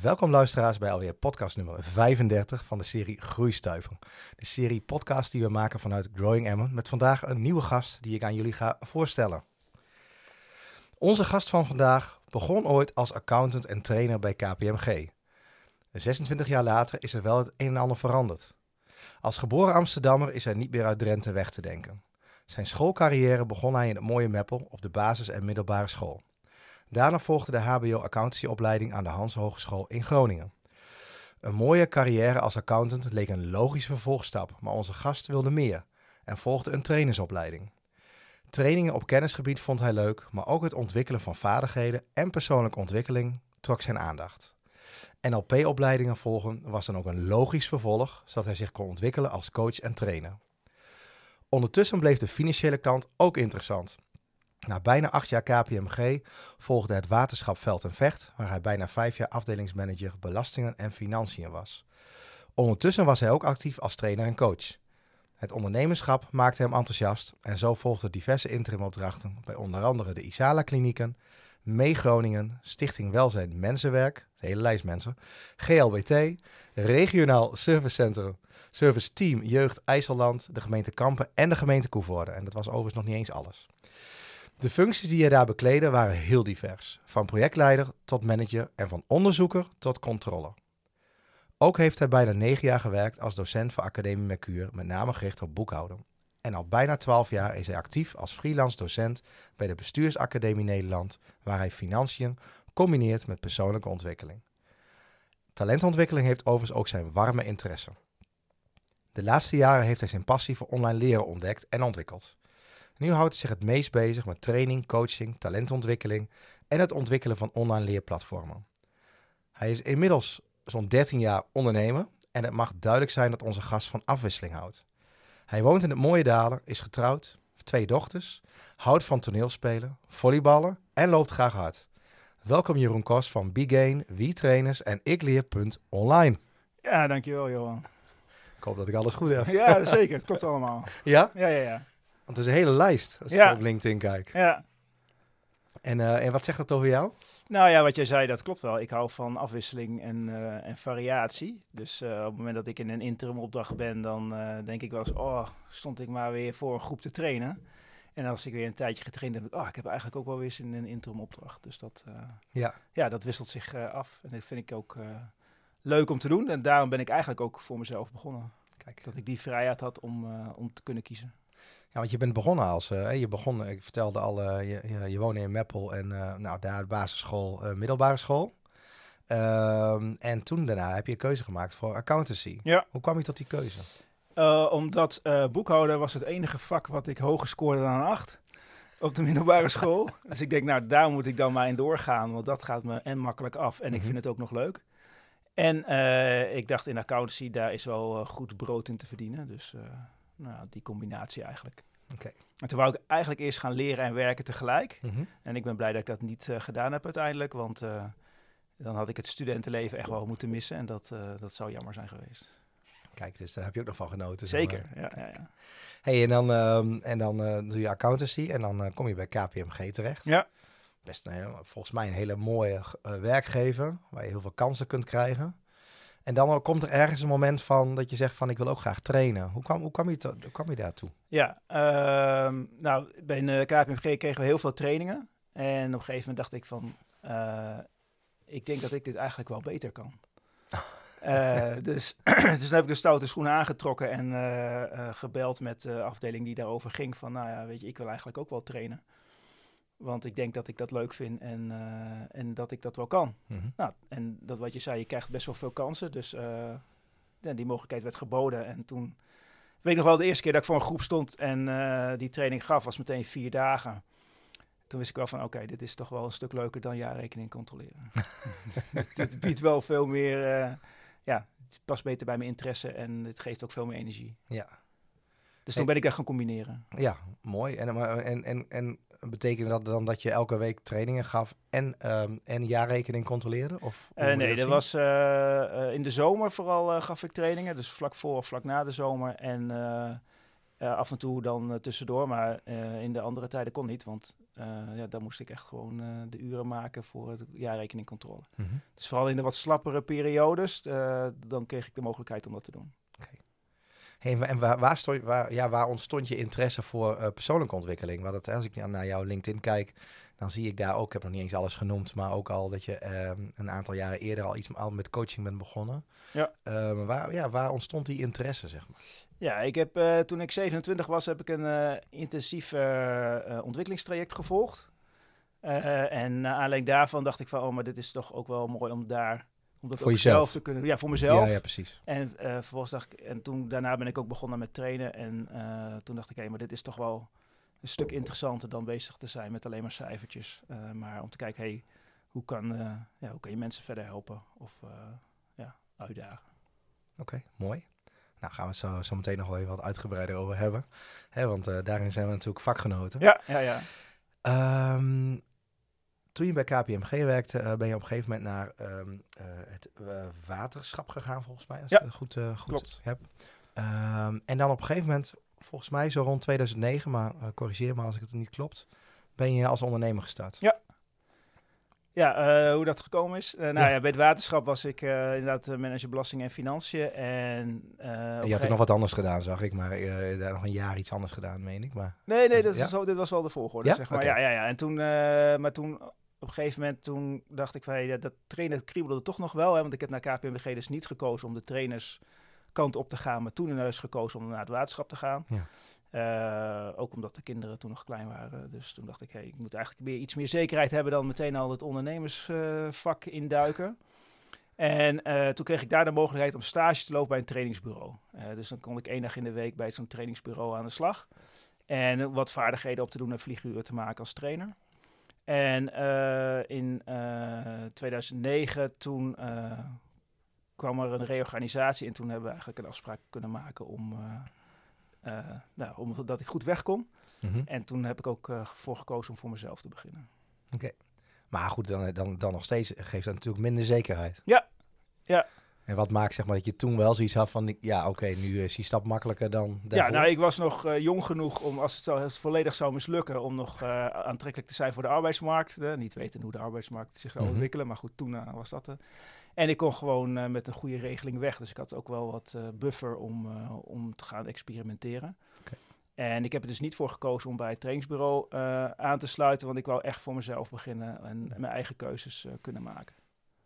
Welkom luisteraars bij alweer podcast nummer 35 van de serie Groeistuiver. De serie podcast die we maken vanuit Growing Emmen met vandaag een nieuwe gast die ik aan jullie ga voorstellen. Onze gast van vandaag begon ooit als accountant en trainer bij KPMG. 26 jaar later is er wel het een en ander veranderd. Als geboren Amsterdammer is hij niet meer uit Drenthe weg te denken. Zijn schoolcarrière begon hij in het mooie Meppel op de basis- en middelbare school. Daarna volgde de HBO-accountancyopleiding aan de Hans Hogeschool in Groningen. Een mooie carrière als accountant leek een logische vervolgstap, maar onze gast wilde meer en volgde een trainersopleiding. Trainingen op kennisgebied vond hij leuk, maar ook het ontwikkelen van vaardigheden en persoonlijke ontwikkeling trok zijn aandacht. NLP-opleidingen volgen was dan ook een logisch vervolg, zodat hij zich kon ontwikkelen als coach en trainer. Ondertussen bleef de financiële kant ook interessant. Na bijna acht jaar KPMG volgde het waterschap Veld en Vecht, waar hij bijna vijf jaar afdelingsmanager belastingen en financiën was. Ondertussen was hij ook actief als trainer en coach. Het ondernemerschap maakte hem enthousiast en zo volgden diverse interimopdrachten bij onder andere de Isala Klinieken, Mee Groningen, Stichting Welzijn Mensenwerk, de hele lijst mensen, GLBT, Regionaal Servicecentrum, Service Team Jeugd IJsselland, de gemeente Kampen en de gemeente Koevoorde. En dat was overigens nog niet eens alles. De functies die hij daar bekleedde waren heel divers, van projectleider tot manager en van onderzoeker tot controller. Ook heeft hij bijna negen jaar gewerkt als docent voor Academie Mercure, met name gericht op boekhouden. En al bijna twaalf jaar is hij actief als freelance docent bij de Bestuursacademie Nederland, waar hij financiën combineert met persoonlijke ontwikkeling. Talentontwikkeling heeft overigens ook zijn warme interesse. De laatste jaren heeft hij zijn passie voor online leren ontdekt en ontwikkeld. Nu houdt hij zich het meest bezig met training, coaching, talentontwikkeling en het ontwikkelen van online leerplatformen. Hij is inmiddels zo'n 13 jaar ondernemer en het mag duidelijk zijn dat onze gast van afwisseling houdt. Hij woont in het mooie Dalen, is getrouwd, heeft twee dochters, houdt van toneelspelen, volleyballen en loopt graag hard. Welkom Jeroen Kos van B-Gain, WeTrainers en ikleer.online. Ja, dankjewel Johan. Ik hoop dat ik alles goed heb. Ja, zeker. Het klopt allemaal. Ja? Ja, ja, ja. Want het is een hele lijst als Ja. ik op LinkedIn kijk. ja. En, eh, en wat zegt dat over jou? Nou ja, wat jij zei, dat klopt wel. Ik hou van afwisseling en, eh, en variatie. Dus eh, op het moment dat ik in een interim opdracht ben, dan denk ik wel eens, oh, stond ik maar weer voor een groep te trainen. En als ik weer een tijdje getraind heb, oh, ik heb eigenlijk ook wel weer zin in een interim opdracht. Dus dat, Ja. ja, dat wisselt zich af. En dat vind ik ook leuk om te doen. En daarom ben ik eigenlijk ook voor mezelf begonnen. Kijk. Dat ik die vrijheid had om, om te kunnen kiezen. Ja, want je bent begonnen als, eh, je begon, ik vertelde al, eh, je, je, je woonde in Meppel en eh, nou, daar basisschool, middelbare school. Ehm, en toen daarna heb je een keuze gemaakt voor accountancy. Ja. Hoe kwam je tot die keuze? Uh, omdat uh, boekhouden was het enige vak wat ik hoger scoorde dan een 8 op de middelbare school. dus ik denk, nou, daar moet ik dan maar in doorgaan, want dat gaat me en makkelijk af en ik Mhm. vind het ook nog leuk. En uh, ik dacht in accountancy, daar is wel uh, goed brood in te verdienen. Dus uh, nou, die combinatie eigenlijk. Oké. En toen wou ik eigenlijk eerst gaan leren en werken tegelijk. Mhm. En ik ben blij dat ik dat niet uh, gedaan heb uiteindelijk, want uh, dan had ik het studentenleven echt wel moeten missen. En dat, uh, dat zou jammer zijn geweest. Kijk, dus daar heb je ook nog van genoten. zeg Zeker, maar. ja, ja, ja. Hey, en dan, ehm, en dan eh, doe je accountancy en dan eh, kom je bij KPMG terecht. Ja. Best een, hele- volgens mij een hele mooie eh, werkgever, waar je heel veel kansen kunt krijgen. En dan komt er ergens een moment van dat je zegt van ik wil ook graag trainen. Hoe kwam, hoe kwam, je, hoe kwam je daartoe? Ja, ehm, nou, bij de KPMG kregen we heel veel trainingen. En op een gegeven moment dacht ik van, eh, ik denk dat ik dit eigenlijk wel beter kan. Eh, dus, dus toen heb ik de stoute schoenen aangetrokken en eh, eh, gebeld met de afdeling die daarover ging. Van, nou ja, weet je, ik wil eigenlijk ook wel trainen. Want ik denk dat ik dat leuk vind en, eh, en dat ik dat wel kan. Mhm. Nou, en dat wat je zei, je krijgt best wel veel kansen. Dus ja, die mogelijkheid werd geboden. En toen, ik weet nog wel, de eerste keer dat ik voor een groep stond en eh, die training gaf, was meteen vier dagen. Toen wist ik wel van, oké, dit is toch wel een stuk leuker dan jaarrekening controleren. het, biedt wel veel meer, ja, het past beter bij mijn interesse en het geeft ook veel meer energie. Ja. Dus toen ben ik dat gaan combineren. ja, mooi. En, en, en, en betekende dat dan dat je elke week trainingen gaf en, ehm en jaarrekening controleerde? Of, Eh, nee, dat was eh, eh, in de zomer vooral gaf ik trainingen. Dus vlak voor of vlak na de zomer. En af en toe dan tussendoor, maar in de andere tijden kon niet. Want ja, dan moest ik echt gewoon de uren maken voor het jaarrekeningcontrole. Mhm. Dus vooral in de wat slappere periodes, dan kreeg ik de mogelijkheid om dat te doen. Hey, en wa- en waar, waar, stond, waar, ja, waar ontstond je interesse voor eh, persoonlijke ontwikkeling? Want als ik na- naar jouw LinkedIn kijk, dan zie ik daar ook, ik heb nog niet eens alles genoemd, maar ook al dat je ehm, een aantal jaren eerder al iets al met coaching bent begonnen. Ja. Ehm, waar, ja, waar ontstond die interesse, zeg maar? Ja, ik heb, eh, toen ik 27 was, heb ik een eh, intensief ontwikkelingstraject gevolgd. En naar aanleiding daarvan dacht ik van, oh, maar dit is toch ook wel mooi om daar... Om dat Voor jezelf? zelf te kunnen Ja, voor mezelf. Ja, ja, precies. En eh, vervolgens dacht ik, en toen daarna ben ik ook begonnen met trainen. En eh, toen dacht ik, hé, maar dit is toch wel een stuk interessanter dan bezig te zijn met alleen maar cijfertjes. Eh, maar om te kijken, hé, hoe, kan, ja, hoe kan je mensen verder helpen of ja, uitdagen. Oké, mooi. Nou, gaan we het zo, zo meteen nog wel even wat uitgebreider over hebben. Hè, want daarin zijn we natuurlijk vakgenoten. Ja, ja, ja. Ehm, toen je bij KPMG werkte, eh, ben je op een gegeven moment naar ehm, eh, het eh, waterschap gegaan, volgens mij. Als Ja, ik het goed, goed klopt. heb. Ehm, en dan op een gegeven moment, volgens mij zo rond 2009, maar corrigeer me als ik het niet klopt, ben je als ondernemer gestart. Ja, eh, hoe dat gekomen is. Nou ja. Ja. bij het waterschap was ik inderdaad manager belasting en financiën. En, je had gege- nog wat anders gedaan, zag ik, maar daar nog een jaar iets anders gedaan, meen ik. Maar Nee, nee, dat is Ja? zo, dit was wel de volgorde, Ja? zeg maar. Ja, ja, ja. En toen, maar toen, op een gegeven moment, toen dacht ik van, hey, dat, dat trainen kriebelde toch nog wel. Hè, want ik heb naar KPMG dus niet gekozen om de trainerskant op te gaan. Maar toen is gekozen om naar het waterschap te gaan. Ja. Eh, ook omdat de kinderen toen nog klein waren. Dus toen dacht ik, hey, ik moet eigenlijk meer, iets meer zekerheid hebben dan meteen al het ondernemersvak induiken. En eh, toen kreeg ik daar de mogelijkheid om stage te lopen bij een trainingsbureau. Eh, dus dan kon ik één dag in de week bij zo'n trainingsbureau aan de slag. En wat vaardigheden op te doen en vlieguren te maken als trainer. En eh, in eh, 2009 toen eh, kwam er een reorganisatie en toen hebben we eigenlijk een afspraak kunnen maken om, eh, eh, nou, om dat ik goed weg kon. Mhm. En toen heb ik ook eh, voor gekozen om voor mezelf te beginnen. Maar goed, dan, dan, dan nog steeds geeft dat natuurlijk minder zekerheid. Ja, ja. En wat maakt zeg maar dat je toen wel zoiets had van, ja oké, nu is die stap makkelijker dan Ja, daarvoor? nou, ik was nog eh, jong genoeg om, als het, zo, als het volledig zou mislukken, om nog eh, aantrekkelijk te zijn voor de arbeidsmarkt. Niet weten hoe de arbeidsmarkt zich zou Mhm. ontwikkelen, maar goed, toen eh, was dat. En ik kon gewoon met een goede regeling weg. Dus ik had ook wel wat buffer om, om te gaan experimenteren. En ik heb er dus niet voor gekozen om bij het trainingsbureau aan te sluiten, want ik wou echt voor mezelf beginnen en Ja. mijn eigen keuzes kunnen maken.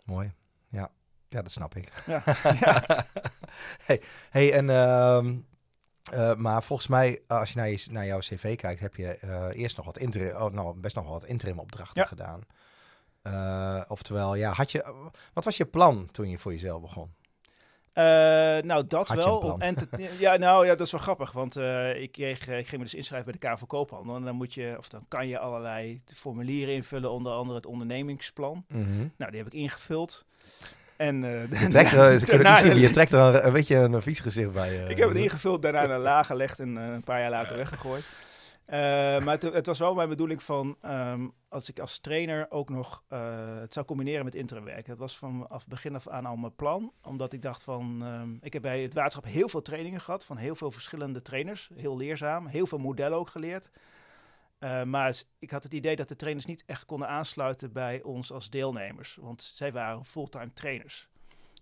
Mooi, ja. Ja, dat snap ik. Ja. ja. hey, hey, en, ehm, eh, maar volgens mij, als je naar, je naar jouw cv kijkt, heb je eh, eerst nog wat interim, oh, nou, best nog wel wat interim opdrachten Ja. gedaan. Eh, oftewel, ja, had je, wat was je plan toen je voor jezelf begon? Eh, nou, dat Had wel. En ja, nou ja, dat is wel grappig. Want eh, ik, kreeg, eh, ik ging me dus inschrijven bij de Kamer van Koophandel. En dan moet je, of dan kan je allerlei formulieren invullen, onder andere het ondernemingsplan. Nou, die heb ik ingevuld. En eh, Je trekt er, ze kunnen het niet daarna- zien, je trekt er een, een beetje een vies gezicht bij. eh. ik heb het ingevuld, daarna naar laag gelegd en eh, een paar jaar later weggegooid. Maar het, het was wel mijn bedoeling van, ehm, als ik als trainer ook nog het zou combineren met interimwerk. Dat was vanaf begin af aan al mijn plan. Omdat ik dacht van, ehm, ik heb bij het waterschap heel veel trainingen gehad van heel veel verschillende trainers. Heel leerzaam, heel veel modellen ook geleerd. Eh, maar ik had het idee dat de trainers niet echt konden aansluiten bij ons als deelnemers. Want zij waren fulltime trainers.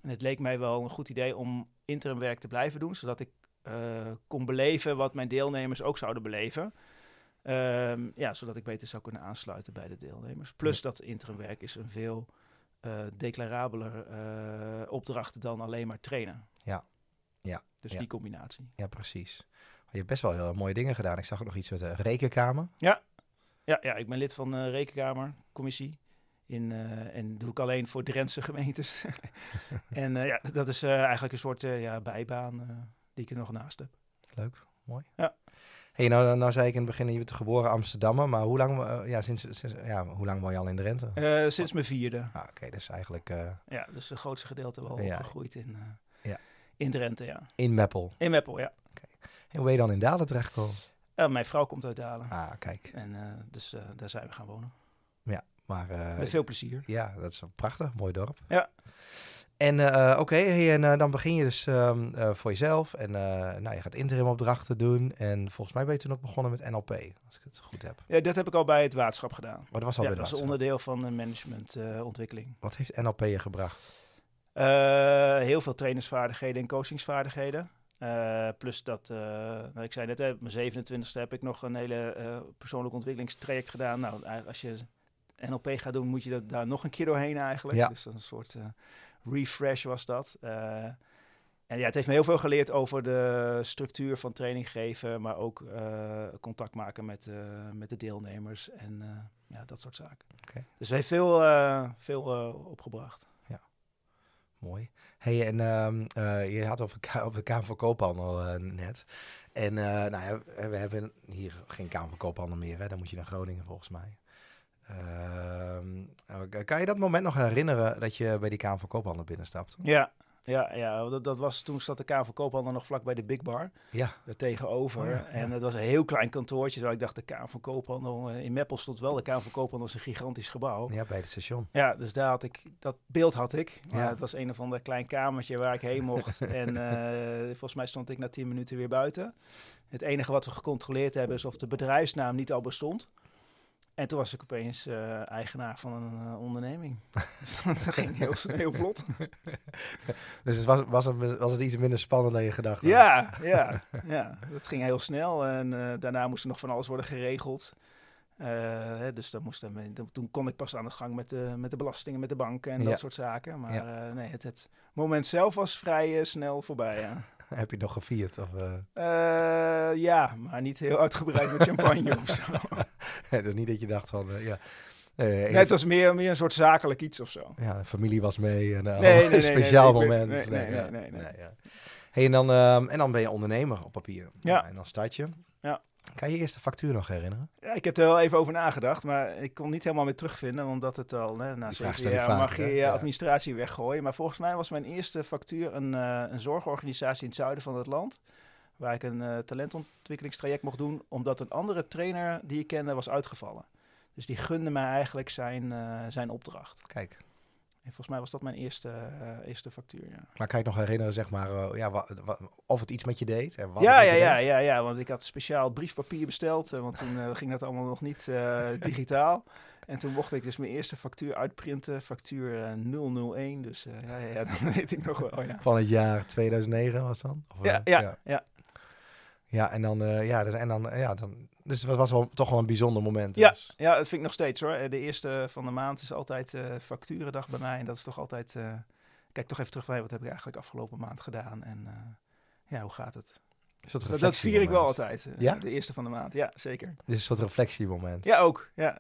En het leek mij wel een goed idee om interimwerk te blijven doen, zodat ik eh, kon beleven wat mijn deelnemers ook zouden beleven. Ehm, ja, zodat ik beter zou kunnen aansluiten bij de deelnemers. Plus dat interimwerk is een veel eh declarabeler opdracht dan alleen maar trainen. Ja. Ja. Dus Ja. die combinatie. Ja, precies. Je hebt best wel heel mooie dingen gedaan. Ik zag ook nog iets met de rekenkamer. Ja, ja ik ben lid van de Rekenkamercommissie. In, eh, en doe ik alleen voor Drentse gemeentes. en eh, ja, dat is eh, eigenlijk een soort eh, ja, bijbaan eh, die ik er nog naast heb. Leuk, mooi. Ja. Hey, nou, nou zei ik in het begin, je bent geboren Amsterdammer, maar hoe lang, eh, ja, sinds, sinds, ja, hoe lang woon je al in Drenthe? Eh, sinds mijn vierde. Ah, Oké, dus eigenlijk eh, Ja, dus het grootste gedeelte wel Ja. opgegroeid in, eh, Ja. in Drenthe, ja. in Meppel. In Meppel, ja. En hoe ben je dan in Dalen terechtgekomen? Eh, mijn vrouw komt uit Dalen. Ah, kijk. En eh, dus eh, daar zijn we gaan wonen. Maar eh, Met veel plezier. ja, dat is wel prachtig, mooi dorp. Ja. En oké, hey, en dan begin je dus ehm, eh, voor jezelf. En nou, je gaat interim opdrachten doen. En volgens mij ben je toen ook begonnen met NLP, als ik het goed heb. Ja, dat heb ik al bij het waterschap gedaan. Maar dat was al Ja, bij dat is een onderdeel van de managementontwikkeling. Wat heeft NLP je gebracht? Heel veel trainersvaardigheden en coachingsvaardigheden. Eh, plus dat, eh, nou, ik zei net, hè, op mijn 27e heb ik nog een hele eh persoonlijk ontwikkelingstraject gedaan. Nou, als je NLP gaat doen, moet je dat daar nog een keer doorheen eigenlijk. Ja. Dus een soort refresh was dat. En ja, het heeft me heel veel geleerd over de structuur van training geven, maar ook contact maken met, met de deelnemers en ja, dat soort zaken. Dus het heeft veel, veel opgebracht. Mooi. Hey, en ehm, eh, je had over, over de Kamer van Koophandel eh, net. En eh, nou ja, we hebben hier geen Kamer van Koophandel meer. Hè? Dan moet je naar Groningen volgens mij. Ehm, nou, kan je dat moment nog herinneren dat je bij die Kamer van Koophandel binnenstapte? Ja, ja, ja dat, dat was, toen zat de Kamer van Koophandel nog vlak bij de Big Bar, Ja, daar tegenover. Oh ja. En het was een heel klein kantoortje, waar ik dacht, de Kamer van Koophandel, eh, in Meppel stond wel, de Kamer van Koophandel is een gigantisch gebouw. ja bij het station. Ja, dus daar had ik, dat beeld had ik. Maar Ja. het was een of ander klein kamertje waar ik heen mocht. en eh, volgens mij stond ik na tien minuten weer buiten. Het enige wat we gecontroleerd hebben is of de bedrijfsnaam niet al bestond. En toen was ik opeens eh, eigenaar van een eh, onderneming. dus dat ging heel, heel vlot. Dus het was, was, het, was het iets minder spannend dan je gedacht had? Ja, ja, ja, dat ging heel snel. En eh, daarna moest er nog van alles worden geregeld. Hè, dus dat moest dan, toen kon ik pas aan de gang met de, met de belastingen, met de banken en Ja. dat soort zaken. Maar Ja. nee, het, het moment zelf was vrij snel voorbij. Ja. Heb je nog gevierd? Of, ja, maar niet heel uitgebreid met champagne of zo. dus niet dat je dacht van, eh, ja... eh, Nee, het was meer, meer een soort zakelijk iets of zo. Ja, de familie was mee en Nee, uh, nee, nee, een speciaal nee, nee, moment. nee, nee, ja. nee, nee. ja. Hey, en, dan, ehm, en dan ben je ondernemer op papier. Ja. en dan start je. Ja. Kan je je eerste factuur nog herinneren? Ja, ik heb er wel even over nagedacht, maar ik kon niet helemaal meer terugvinden, omdat het al hè, na zeven jaar vaak, mag je Ja. administratie weggooien. Maar volgens mij was mijn eerste factuur een, eh, een zorgorganisatie in het zuiden van het land, waar ik een eh, talentontwikkelingstraject mocht doen, omdat een andere trainer die ik kende was uitgevallen. Dus die gunde mij eigenlijk zijn, eh, zijn opdracht. Kijk, En volgens mij was dat mijn eerste, eh, eerste factuur, ja. maar kan je nog herinneren, zeg maar, ja, wa- wa- of het iets met je deed? En wat Ja, ja, ja, ja, ja, want ik had speciaal briefpapier besteld, want toen ging dat allemaal nog niet digitaal. En toen mocht ik dus mijn eerste factuur uitprinten, factuur eh, 001, dus ja, ja, ja, dat weet ik nog wel, ja. Van het jaar 2009 was dan? Of, Ja, ja, ja. Ja. Ja, en dan, eh, ja, dus, en dan, eh, ja, dan, dus het was wel, toch wel een bijzonder moment. Ja, dus. ja, dat vind ik nog steeds hoor. Eh, De eerste van de maand is altijd eh facturendag bij mij en dat is toch altijd, eh, kijk toch even terug bij wat heb ik eigenlijk afgelopen maand gedaan en ja, hoe gaat het? Soort Dat, dat vier ik wel altijd, Ja? de eerste van de maand, ja, zeker. Dit is een soort reflectiemoment. Ja, ook, ja.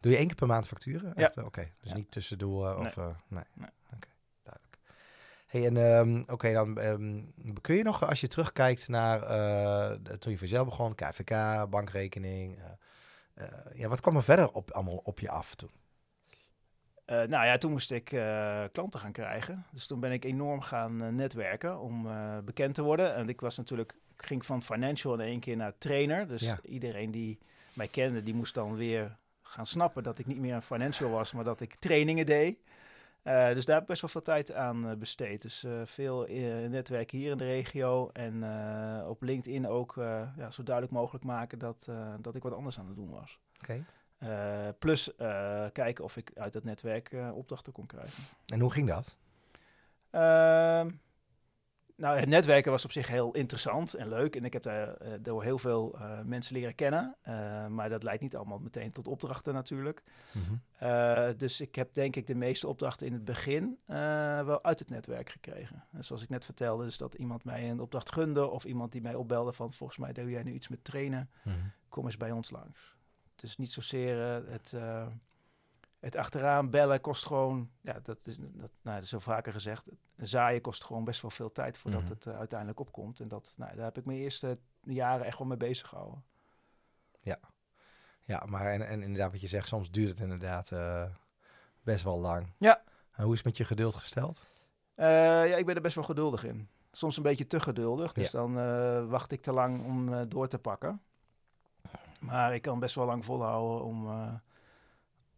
Doe je één keer per maand facturen? Ja. Echt, Oké, dus Ja. niet tussendoor Nee. of... nee, Nee. oké, duidelijk. Hey, en ehm, oké, dan ehm, kun je nog, als je terugkijkt naar eh, toen je voor jezelf begon, KVK, bankrekening, eh, eh, ja, wat kwam er verder op, allemaal op je af toen? Nou ja, toen moest ik klanten gaan krijgen. Dus toen ben ik enorm gaan netwerken om bekend te worden. En ik was natuurlijk, ik ging van financial in één keer naar trainer. Dus Ja. iedereen die mij kende, die moest dan weer gaan snappen dat ik niet meer een financial was, maar dat ik trainingen deed. Eh, dus daar heb ik best wel veel tijd aan eh, besteed. Dus eh, veel netwerken hier in de regio en op LinkedIn ook ja, zo duidelijk mogelijk maken dat, dat ik wat anders aan het doen was. Oké. Plus kijken of ik uit dat netwerk opdrachten kon krijgen. En hoe ging dat? Nou, het netwerken was op zich heel interessant en leuk. En ik heb daar eh, door heel veel eh, mensen leren kennen. Eh, maar dat leidt niet allemaal meteen tot opdrachten natuurlijk. Mhm. Dus ik heb denk ik de meeste opdrachten in het begin wel uit het netwerk gekregen. En zoals ik net vertelde, dus dat iemand mij een opdracht gunde... of iemand die mij opbelde van volgens mij doe jij nu iets met trainen. Mhm. kom eens bij ons langs. Het is niet zozeer het, het achteraan bellen kost gewoon, ja, dat is, dat, nou, dat is zo vaker gezegd, zaaien kost gewoon best wel veel tijd voordat Mhm. het eh, uiteindelijk opkomt. En dat, nou, daar heb ik mijn eerste jaren echt wel mee bezig gehouden. Ja, maar en, en inderdaad wat je zegt, soms duurt het inderdaad eh, best wel lang. Ja. En hoe is het met je geduld gesteld? Eh, ja, ik ben er best wel geduldig in. Soms een beetje te geduldig, dus Ja. dan wacht ik te lang om door te pakken. Maar ik kan best wel lang volhouden om,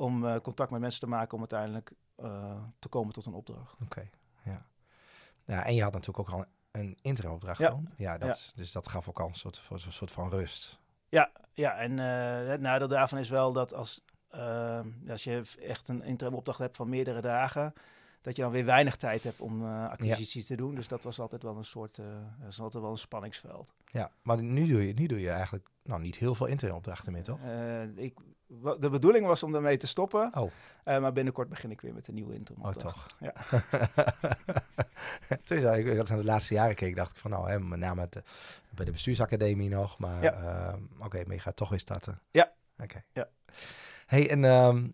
om eh, contact met mensen te maken om uiteindelijk eh, te komen tot een opdracht. Oké. Ja. ja, en je had natuurlijk ook al een interimopdracht Ja. Ja, dat, Ja. dus dat gaf ook al een soort, een soort van rust. Ja, ja en eh, het nadeel daarvan is wel dat als, ehm, als je echt een interim opdracht hebt van meerdere dagen, dat je dan weer weinig tijd hebt om acquisities te doen. Dus dat was altijd wel een soort, dat is altijd wel een spanningsveld. Ja, maar nu doe je, nu doe je eigenlijk nou, niet heel veel interimopdrachten meer, toch? Ik, de bedoeling was om daarmee te stoppen, Oh. eh, maar binnenkort begin ik weer met een nieuwe interim Oh, toch? Ja. Toen zei ik, als ik naar de laatste jaren keek, dacht ik van nou, hè, met name eh, bij de bestuursacademie nog, maar Ja. ehm, oké, maar je gaat toch weer starten. Ja. Oké. Ja. Hey, en ehm,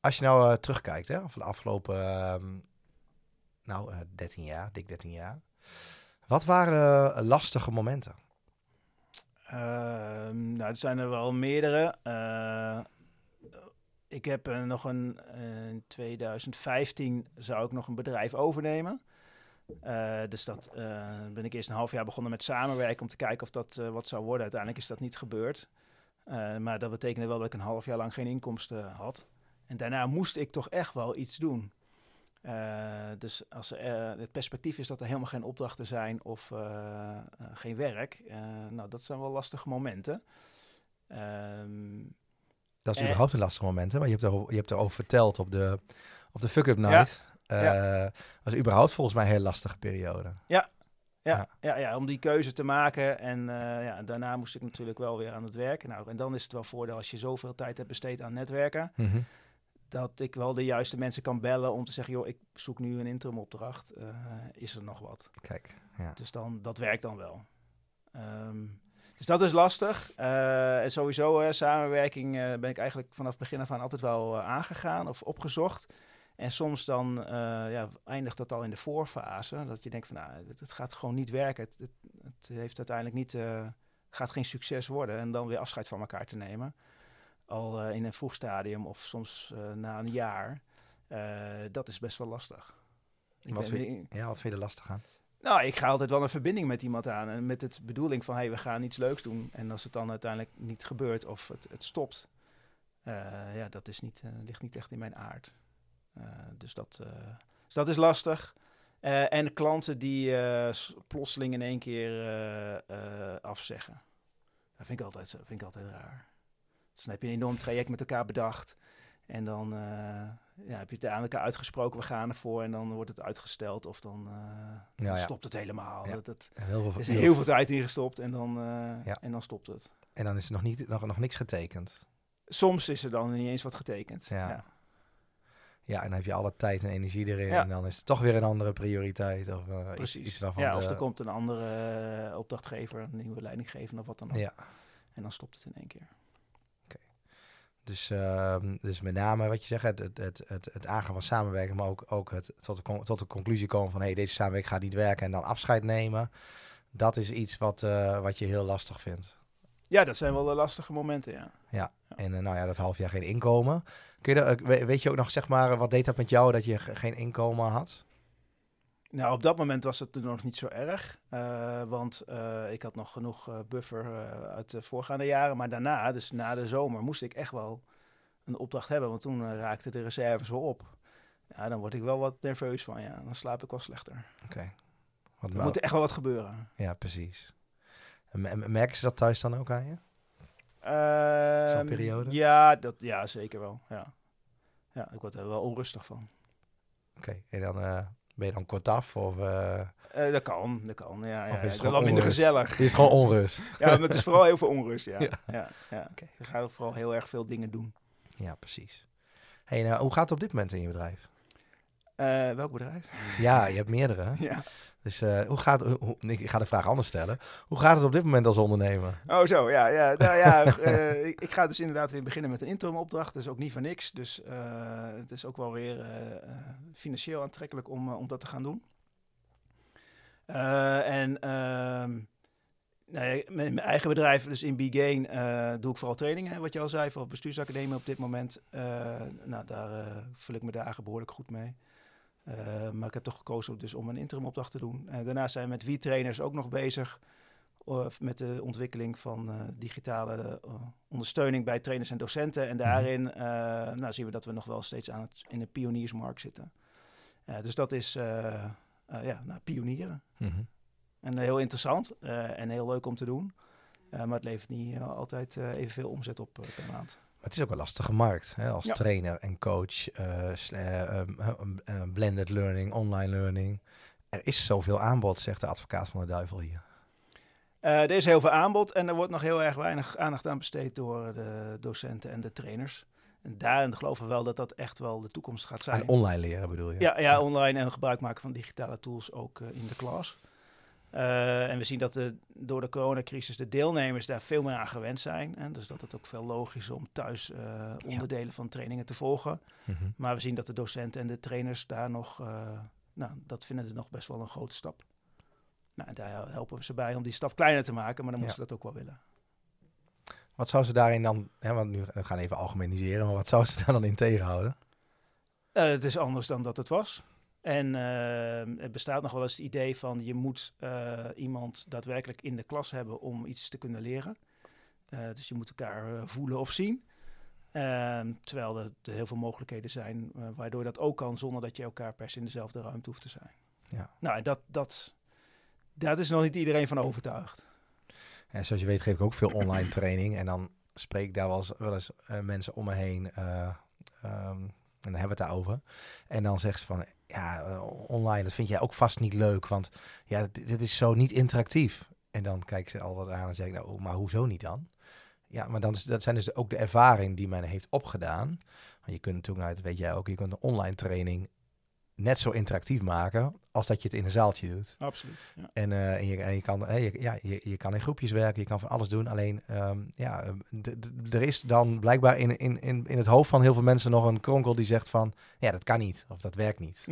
als je nou eh, terugkijkt, hè, van de afgelopen, ehm, nou, eh 13 jaar, dik 13 jaar. Wat waren eh, lastige momenten? Ehm, nou, er zijn er wel meerdere. Eh, ik heb eh, nog een, eh, in 2015 zou ik nog een bedrijf overnemen. Dus dat ben ik eerst een half jaar begonnen met samenwerken om te kijken of dat wat zou worden. Uiteindelijk is dat niet gebeurd. Maar dat betekende wel dat ik een half jaar lang geen inkomsten had. En daarna moest ik toch echt wel iets doen. Eh, dus als er, eh, het perspectief is dat er helemaal geen opdrachten zijn of eh, geen werk, nou, dat zijn wel lastige momenten. Ehm, Dat is überhaupt een lastig moment, hè? Want je hebt, erover, je hebt erover verteld op de, op de Fuck Up Night. Ja. Was überhaupt volgens mij een hele lastige periode. ja, Ja. ja. Ja, om die keuze te maken. En ja, daarna moest ik natuurlijk wel weer aan het werk. Nou, en dan is het wel voordeel als je zoveel tijd hebt besteed aan netwerken, Mhm. Dat ik wel de juiste mensen kan bellen om te zeggen, joh, ik zoek nu een interim opdracht. Eh, is er nog wat? Kijk, ja. Dus dan, dat werkt dan wel. Ehm, dus dat is lastig. Eh, en sowieso, samenwerking eh, ben ik eigenlijk vanaf begin af aan altijd wel aangegaan of opgezocht. En soms dan ja, eindigt dat al in de voorfase. Dat je denkt van, nou, het, het gaat gewoon niet werken. Het, het, het heeft uiteindelijk niet, gaat geen succes worden. En dan weer afscheid van elkaar te nemen. Al eh, in een vroeg stadium of soms eh, na een jaar. Eh, dat is best wel lastig. Ik Wat ben- vind, ja, wat vind je er lastig aan? nou, ik ga altijd wel een verbinding met iemand aan. En met het bedoeling van, hey, we gaan iets leuks doen. En als het dan uiteindelijk niet gebeurt of het, het stopt, ja, dat is niet, ligt niet echt in mijn aard. Dus, dat, dus dat is lastig. En klanten die plotseling in één keer afzeggen. Dat vind ik altijd, vind ik altijd raar. Dus dan heb je een enorm traject met elkaar bedacht. En dan eh, ja, heb je het aan elkaar uitgesproken, we gaan ervoor. En dan wordt het uitgesteld of dan, eh, Ja, dan stopt het helemaal. Dat, dat, Heel veel, er is heel veel tijd ingestopt en dan, eh, en dan stopt het. En dan is er nog, niet, nog, nog niks getekend. Soms is er dan niet eens wat getekend. Ja. Ja. En dan heb je alle tijd en energie erin. Ja. En dan is het toch weer een andere prioriteit. Of Precies. iets waarvan ja, of er komt een andere opdrachtgever, een nieuwe leidinggever of wat dan ook. Ja, En dan stopt het in één keer. Dus, ehm, dus met name wat je zegt, het, het, het, het, het aangaan van samenwerking, maar ook, ook het tot de, tot de conclusie komen van hey, deze samenwerking gaat niet werken en dan afscheid nemen. Dat is iets wat, eh, wat je heel lastig vindt. Ja, dat zijn wel de lastige momenten, ja. Ja. En eh, nou ja, dat half jaar geen inkomen. Kun je, weet je ook nog, zeg maar, wat deed dat met jou dat je ge- geen inkomen had? Nou, op dat moment was het nog niet zo erg. eh, want eh, ik had nog genoeg eh, buffer uit de voorgaande jaren. Maar daarna, dus na de zomer, moest ik echt wel een opdracht hebben. Want toen raakten de reserves wel op. Ja, dan word ik wel wat nerveus van. Ja, dan slaap ik wel slechter. Oké. Wat Er wel- moet echt wel wat gebeuren. Ja, precies. En me- merken ze dat thuis dan ook aan je? Ehm, periode? Ja, dat, ja, zeker wel. Ja. ja, ik word er wel onrustig van. Oké, en dan ben je dan kort af of eh, Eh, dat kan, dat kan. Ja, ja, is het is wel minder gezellig. is het gewoon onrust? Ja, maar het is vooral heel veel onrust. Ja, Ja. ja. ja, We gaan vooral heel erg veel dingen doen. ja, precies. Hey, nou, hoe gaat het op dit moment in je bedrijf? Eh, welk bedrijf? Ja, je hebt meerdere. Ja. Dus eh, hoe gaat ik ga de vraag anders stellen. Hoe gaat het op dit moment als ondernemer? Oh, zo, ja. ja. Nou ja, eh, ik, ga dus inderdaad weer beginnen met een interim opdracht. Dat is ook niet voor niks. Dus eh, het is ook wel weer financieel aantrekkelijk om, om dat te gaan doen. En ehm, nou mijn eigen bedrijf, dus in B-Gain, eh, doe ik vooral trainingen. Wat je al zei, voor bestuursacademie op dit moment. Nou, daar vul ik mijn dagen behoorlijk goed mee. Eh, maar ik heb toch gekozen dus om een interim opdracht te doen. Eh, daarnaast zijn we met wie-trainers ook nog bezig eh, met de ontwikkeling van digitale ondersteuning bij trainers en docenten. En daarin eh, nou, zien we dat we nog wel steeds aan het, in de pioniersmarkt zitten. Dus dat is ja, nou, pionieren. Mhm. En heel interessant en heel leuk om te doen. Maar het levert niet altijd evenveel omzet op per maand. Maar het is ook een lastige markt, hè? als Ja. trainer en coach, eh, eh, um, um, eh, blended learning, online learning. Er is zoveel aanbod, zegt de advocaat van de duivel hier. Eh, er is heel veel aanbod en er wordt nog heel erg weinig aandacht aan besteed door de docenten en de trainers. En daarin geloven we wel dat dat echt wel de toekomst gaat zijn. En online leren bedoel je? Ja, ja, online en gebruik maken van digitale tools ook in de klas. Eh, en we zien dat de, door de coronacrisis de deelnemers daar veel meer aan gewend zijn. En dus dat het ook veel logisch is om thuis eh, onderdelen van trainingen te volgen. Mhm. Maar we zien dat de docenten en de trainers daar nog, eh, nou, dat vinden ze nog best wel een grote stap. Nou, en daar helpen we ze bij om die stap kleiner te maken, maar dan moeten Ja. ze dat ook wel willen. Wat zou ze daarin dan, hè, want nu we gaan even algemeniseren, maar wat zou ze daar dan in tegenhouden? Het is anders dan dat het was. En eh, het bestaat nog wel eens het idee van je moet eh, iemand daadwerkelijk in de klas hebben om iets te kunnen leren. Eh, dus je moet elkaar eh, voelen of zien. Ehm, terwijl er, er heel veel mogelijkheden zijn waardoor dat ook kan zonder dat je elkaar per se in dezelfde ruimte hoeft te zijn. Ja. Nou, en dat, dat, daar is nog niet iedereen van overtuigd. En zoals je weet geef ik ook veel online training. En dan spreek ik daar wel eens, wel eens mensen om me heen. eh, ehm, en dan hebben we het daarover. En dan zegt ze van, ja, eh, online, dat vind jij ook vast niet leuk. Want ja, dit, is zo niet interactief. En dan kijken ze altijd aan en zeg ik, nou, maar hoezo niet dan? Ja, maar dan dat zijn dus ook de ervaring die men heeft opgedaan. Want je kunt natuurlijk, nou, weet jij ook, je kunt een online training net zo interactief maken als dat je het in een zaaltje doet. Absoluut. Ja. En, eh, en, je, en je, kan, hè, je, ja, je, je kan in groepjes werken, je kan van alles doen. Alleen, ehm, ja, ehm, er is dan blijkbaar in, in, in, in het hoofd van heel veel mensen nog een kronkel die zegt van... Ja, dat kan niet, of dat werkt niet.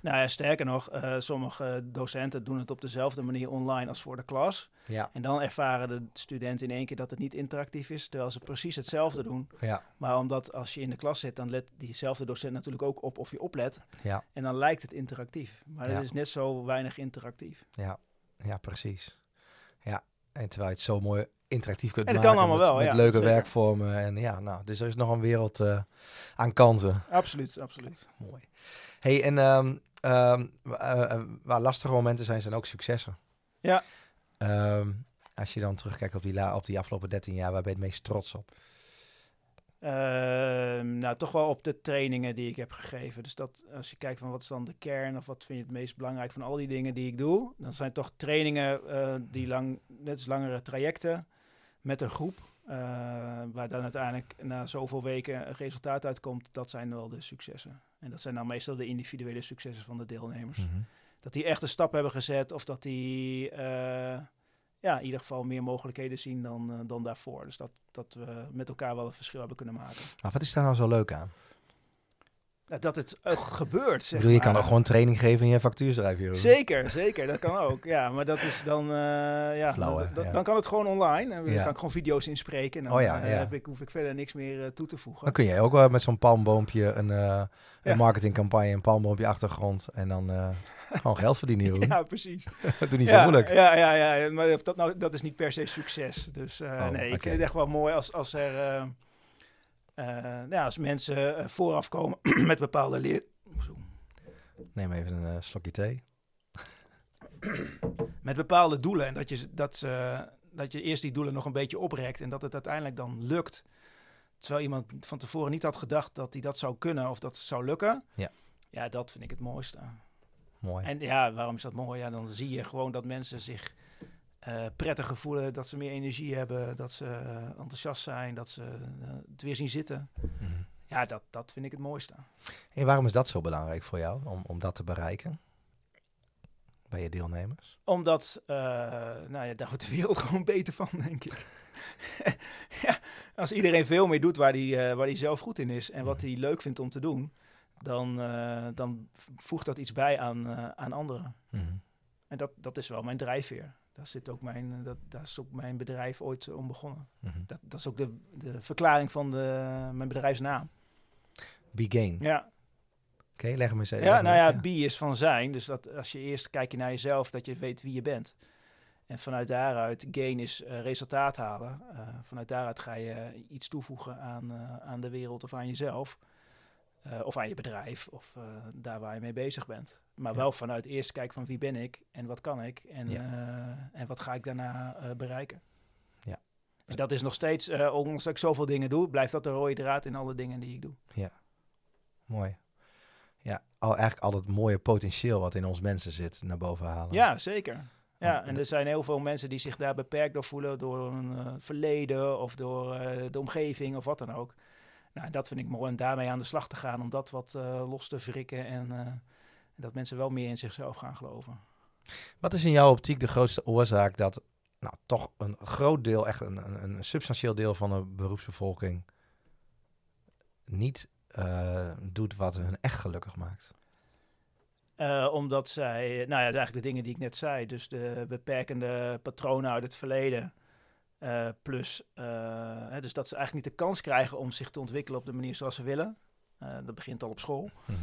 Nou ja, sterker nog, eh, sommige docenten doen het op dezelfde manier online als voor de klas. Ja, En dan ervaren de studenten in één keer dat het niet interactief is, terwijl ze precies hetzelfde doen. ja, Maar omdat als je in de klas zit, dan let diezelfde docent natuurlijk ook op of je oplet. ja, En dan lijkt het interactief. Maar Ja. het is net zo weinig interactief. ja, ja, precies. Ja, en terwijl je het zo mooi interactief kunt En dat maken kan allemaal met, wel, met ja, leuke zeker. werkvormen. En ja, nou, dus er is nog een wereld eh, aan kansen. Absoluut, absoluut. Mooi. Hey, en ehm, ehm, eh, eh, waar lastige momenten zijn, zijn ook successen. Ja. Ehm, als je dan terugkijkt op die, op die afgelopen 13 jaar, waar ben je het meest trots op? Ehm, nou, toch wel op de trainingen die ik heb gegeven. Dus dat als je kijkt van wat is dan de kern of wat vind je het meest belangrijk van al die dingen die ik doe, dan zijn toch trainingen eh, die lang, net als langere trajecten met een groep, waar dan uiteindelijk na zoveel weken een resultaat uitkomt. Dat zijn wel de successen. En dat zijn dan meestal de individuele successen van de deelnemers. Mhm. Dat die echt een stap hebben gezet of dat die eh, ja, in ieder geval meer mogelijkheden zien dan, eh, dan daarvoor. Dus dat, dat we met elkaar wel een verschil hebben kunnen maken. Maar wat is daar nou zo leuk aan? Nou, Dat het ook gebeurt, Ik zeg bedoel, je kan ook gewoon training geven en je factuur schrijven. Jeroen. Zeker, zeker. Dat kan ook. Ja, maar dat is dan... eh, ja, dan, hè? dan- Ja. dan kan het gewoon online. Dan Ja. kan ik gewoon video's inspreken. En dan Oh ja, eh. Heb ik, hoef ik verder niks meer eh, toe te voegen. Dan kun je ook wel met zo'n palmboompje een, eh, een marketingcampagne, een palmboompje achtergrond en dan eh, gewoon geld verdienen, Jeroen. Ja, precies. Doe niet zo moeilijk. Ja, ja, ja. Maar dat, nou, dat is niet per se succes. Dus eh, Oh, nee, ik vind het echt wel mooi als, als er... eh, eh, ja, als mensen eh, vooraf komen met bepaalde leer... Neem even een eh, slokje thee. met bepaalde doelen. En dat je, dat, ze- dat je eerst die doelen nog een beetje oprekt. En dat het uiteindelijk dan lukt. Terwijl iemand van tevoren niet had gedacht dat hij dat zou kunnen of dat het zou lukken. Ja. Ja, dat vind ik het mooiste. Mooi. En ja, waarom is dat mooi? Ja, dan zie je gewoon dat mensen zich eh, prettiger voelen. Dat ze meer energie hebben. Dat ze eh, enthousiast zijn. Dat ze eh, het weer zien zitten. Mhm. Ja, dat, dat vind ik het mooiste. En waarom is dat zo belangrijk voor jou, om, om dat te bereiken? Bij je deelnemers? Omdat, nou ja, daar wordt de wereld gewoon beter van, denk ik. ja, als iedereen veel meer doet waar hij waar die zelf goed in is en wat hij leuk vindt om te doen, dan, dan voegt dat iets bij aan, aan anderen. Mhm. En dat, dat is wel mijn drijfveer. Daar, zit ook mijn, eh, dat, daar is ook mijn bedrijf ooit eh, om begonnen. Mhm. Dat, dat is ook de, de verklaring van de, mijn bedrijfsnaam. Be gain. Ja, Oké, leg hem eens even. Ja, nou me- ja, be is van zijn. Dus dat als je eerst kijk je naar jezelf, dat je weet wie je bent. En vanuit daaruit, gain is eh, resultaat halen. Vanuit daaruit ga je iets toevoegen aan, aan de wereld of aan jezelf. Of aan je bedrijf, of daar waar je mee bezig bent. Maar wel vanuit eerst kijken van wie ben ik en wat kan ik en, Ja. eh, en wat ga ik daarna eh, bereiken. Ja. Dus dat is nog steeds, eh, ondanks dat ik zoveel dingen doe, blijft dat de rode draad in alle dingen die ik doe. Mooi. Ja, al, eigenlijk al het mooie potentieel wat in ons mensen zit naar boven halen. Ja, zeker. Ja, en er zijn heel veel mensen die zich daar beperkt door voelen door een verleden of door de omgeving of wat dan ook. Nou, dat vind ik mooi om daarmee aan de slag te gaan, om dat wat los te wrikken en dat mensen wel meer in zichzelf gaan geloven. Wat is in jouw optiek de grootste oorzaak dat nou, toch een groot deel, echt een, een, een substantieel deel van de beroepsbevolking niet eh, doet wat hun echt gelukkig maakt? Eh, omdat zij, nou ja, eigenlijk de dingen die ik net zei, dus de beperkende patronen uit het verleden. eh, plus, hè, dus dat ze eigenlijk niet de kans krijgen om zich te ontwikkelen op de manier zoals ze willen. Dat begint al op school. eh,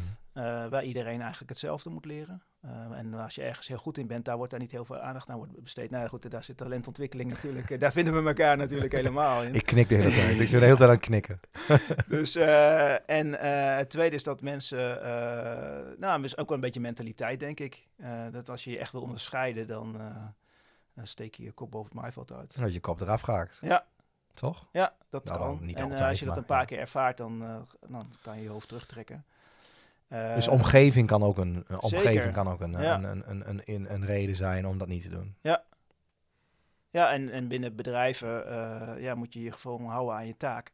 waar iedereen eigenlijk hetzelfde moet leren. Eh, en als je ergens heel goed in bent, daar wordt daar niet heel veel aandacht aan wordt besteed. Nou ja, goed, daar zit talentontwikkeling natuurlijk. eh, daar vinden we elkaar natuurlijk helemaal in. Ik knik de hele tijd. Ik ben de hele tijd aan het knikken. Dus, eh, en eh, het tweede is dat mensen, eh nou, is ook wel een beetje mentaliteit, denk ik. Eh, dat als je je echt wil onderscheiden, dan, eh, dan steek je je kop boven het maaiveld uit. Dat je kop eraf raakt. Ja. Toch? Ja, dat Nou, kan. niet en eh, altijd, als je dat maar een paar ja. keer ervaart, dan, eh, dan kan je je hoofd terugtrekken. Eh, Dus omgeving kan ook een, een omgeving kan ook een, Ja. een, een, een, een, een, reden zijn om dat niet te doen. Ja, en, en binnen bedrijven eh, ja, moet je je gewoon houden aan je taak.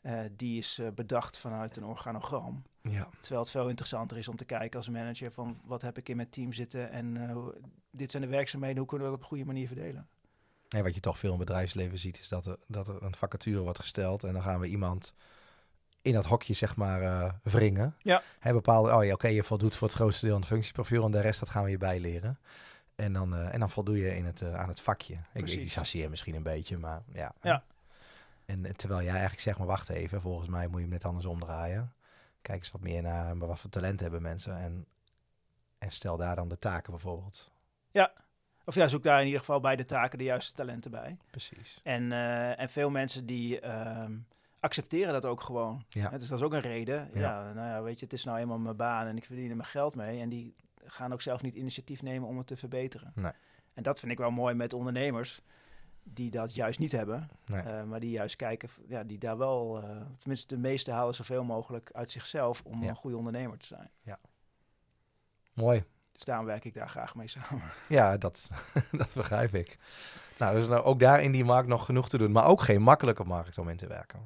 Eh, die is eh, bedacht vanuit een organogram. Ja. Terwijl het veel interessanter is om te kijken als manager van wat heb ik in mijn team zitten en eh, hoe- dit zijn de werkzaamheden, hoe kunnen we dat op een goede manier verdelen? En wat je toch veel in het bedrijfsleven ziet, is dat er, dat er een vacature wordt gesteld en dan gaan we iemand in dat hokje, zeg maar, eh wringen. Ja. Hè, bepaalde, oh ja, oké, je voldoet voor het grootste deel aan het functieprofiel en de rest, dat gaan we je bijleren. En dan, eh, en dan voldoe je in het, eh, aan het vakje. Ik, ik Precies. chasseer misschien een beetje, maar ja. Ja. En terwijl jij eigenlijk zegt, maar wacht even, volgens mij moet je hem net anders omdraaien. Kijk eens wat meer naar wat voor talent hebben mensen en, en stel daar dan de taken bijvoorbeeld. Of ja, zoek daar in ieder geval bij de taken de juiste talenten bij. Precies. En, en veel mensen die ehm, accepteren dat ook gewoon. Ja. Dus dat is ook een reden. Ja. Ja. nou ja, weet je, het is nou eenmaal mijn baan en ik verdien er mijn geld mee. En die gaan ook zelf niet initiatief nemen om het te verbeteren. Nee. En dat vind ik wel mooi met ondernemers die dat juist niet hebben. Nee. eh, maar die juist kijken, ja, die daar wel, eh, tenminste de meeste halen zoveel mogelijk uit zichzelf om Ja. een goede ondernemer te zijn. Mooi. Dus daarom werk ik daar graag mee samen. Ja, dat, dat begrijp ik. Nou, dus nou ook daar in die markt nog genoeg te doen. Maar ook geen makkelijke markt om in te werken.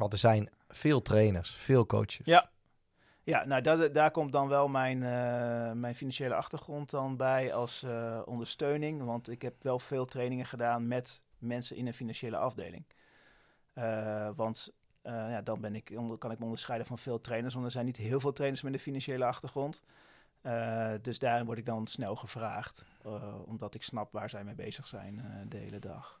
Want er zijn veel trainers, veel coaches. Ja. Ja, nou daar komt dan wel mijn, eh, mijn financiële achtergrond dan bij als eh, ondersteuning. Want ik heb wel veel trainingen gedaan met mensen in een financiële afdeling. Eh, want ja, dan ben ik, kan ik me onderscheiden van veel trainers. Want er zijn niet heel veel trainers met een financiële achtergrond. Dus daarin word ik dan snel gevraagd. omdat ik snap waar zij mee bezig zijn de hele dag.